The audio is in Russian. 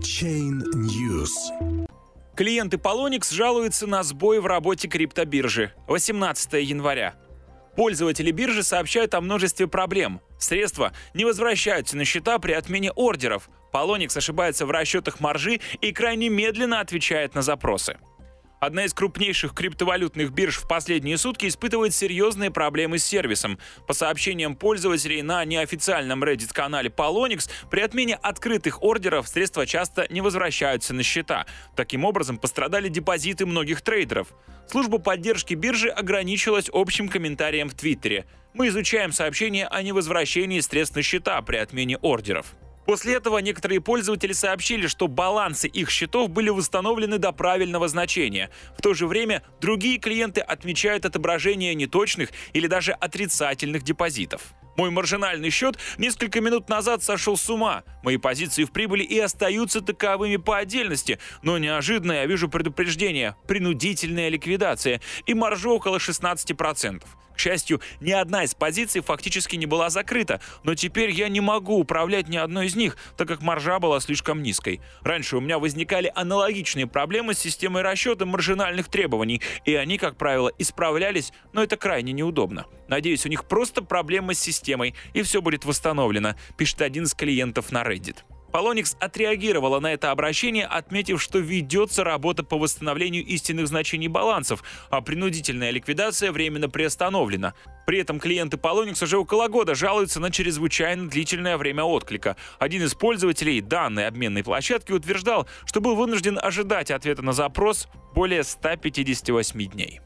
Chain News. Клиенты Polonix жалуются на сбой в работе криптобиржи. 18 января. Пользователи биржи сообщают о множестве проблем. Средства не возвращаются на счета при отмене ордеров. Polonix ошибается в расчетах маржи и крайне медленно отвечает на запросы. Одна из крупнейших криптовалютных бирж в последние сутки испытывает серьезные проблемы с сервисом. По сообщениям пользователей на неофициальном Reddit-канале Polonix, при отмене открытых ордеров средства часто не возвращаются на счета. Таким образом, пострадали депозиты многих трейдеров. Служба поддержки биржи ограничилась общим комментарием в Твиттере. Мы изучаем сообщения о невозвращении средств на счета при отмене ордеров. После этого некоторые пользователи сообщили, что балансы их счетов были восстановлены до правильного значения. В то же время другие клиенты отмечают отображение неточных или даже отрицательных депозитов. Мой маржинальный счет несколько минут назад сошел с ума. Мои позиции в прибыли и остаются таковыми по отдельности, но неожиданно я вижу предупреждение – принудительная ликвидация и маржа около 16%. Счастью, ни одна из позиций фактически не была закрыта, но теперь я не могу управлять ни одной из них, так как маржа была слишком низкой. Раньше у меня возникали аналогичные проблемы с системой расчета маржинальных требований, и они, как правило, исправлялись, но это крайне неудобно. Надеюсь, у них просто проблемы с системой, и все будет восстановлено, пишет один из клиентов на Reddit. Polonix отреагировала на это обращение, отметив, что ведется работа по восстановлению истинных значений балансов, а принудительная ликвидация временно приостановлена. При этом клиенты Polonix уже около года жалуются на чрезвычайно длительное время отклика. Один из пользователей данной обменной площадки утверждал, что был вынужден ожидать ответа на запрос более 158 дней.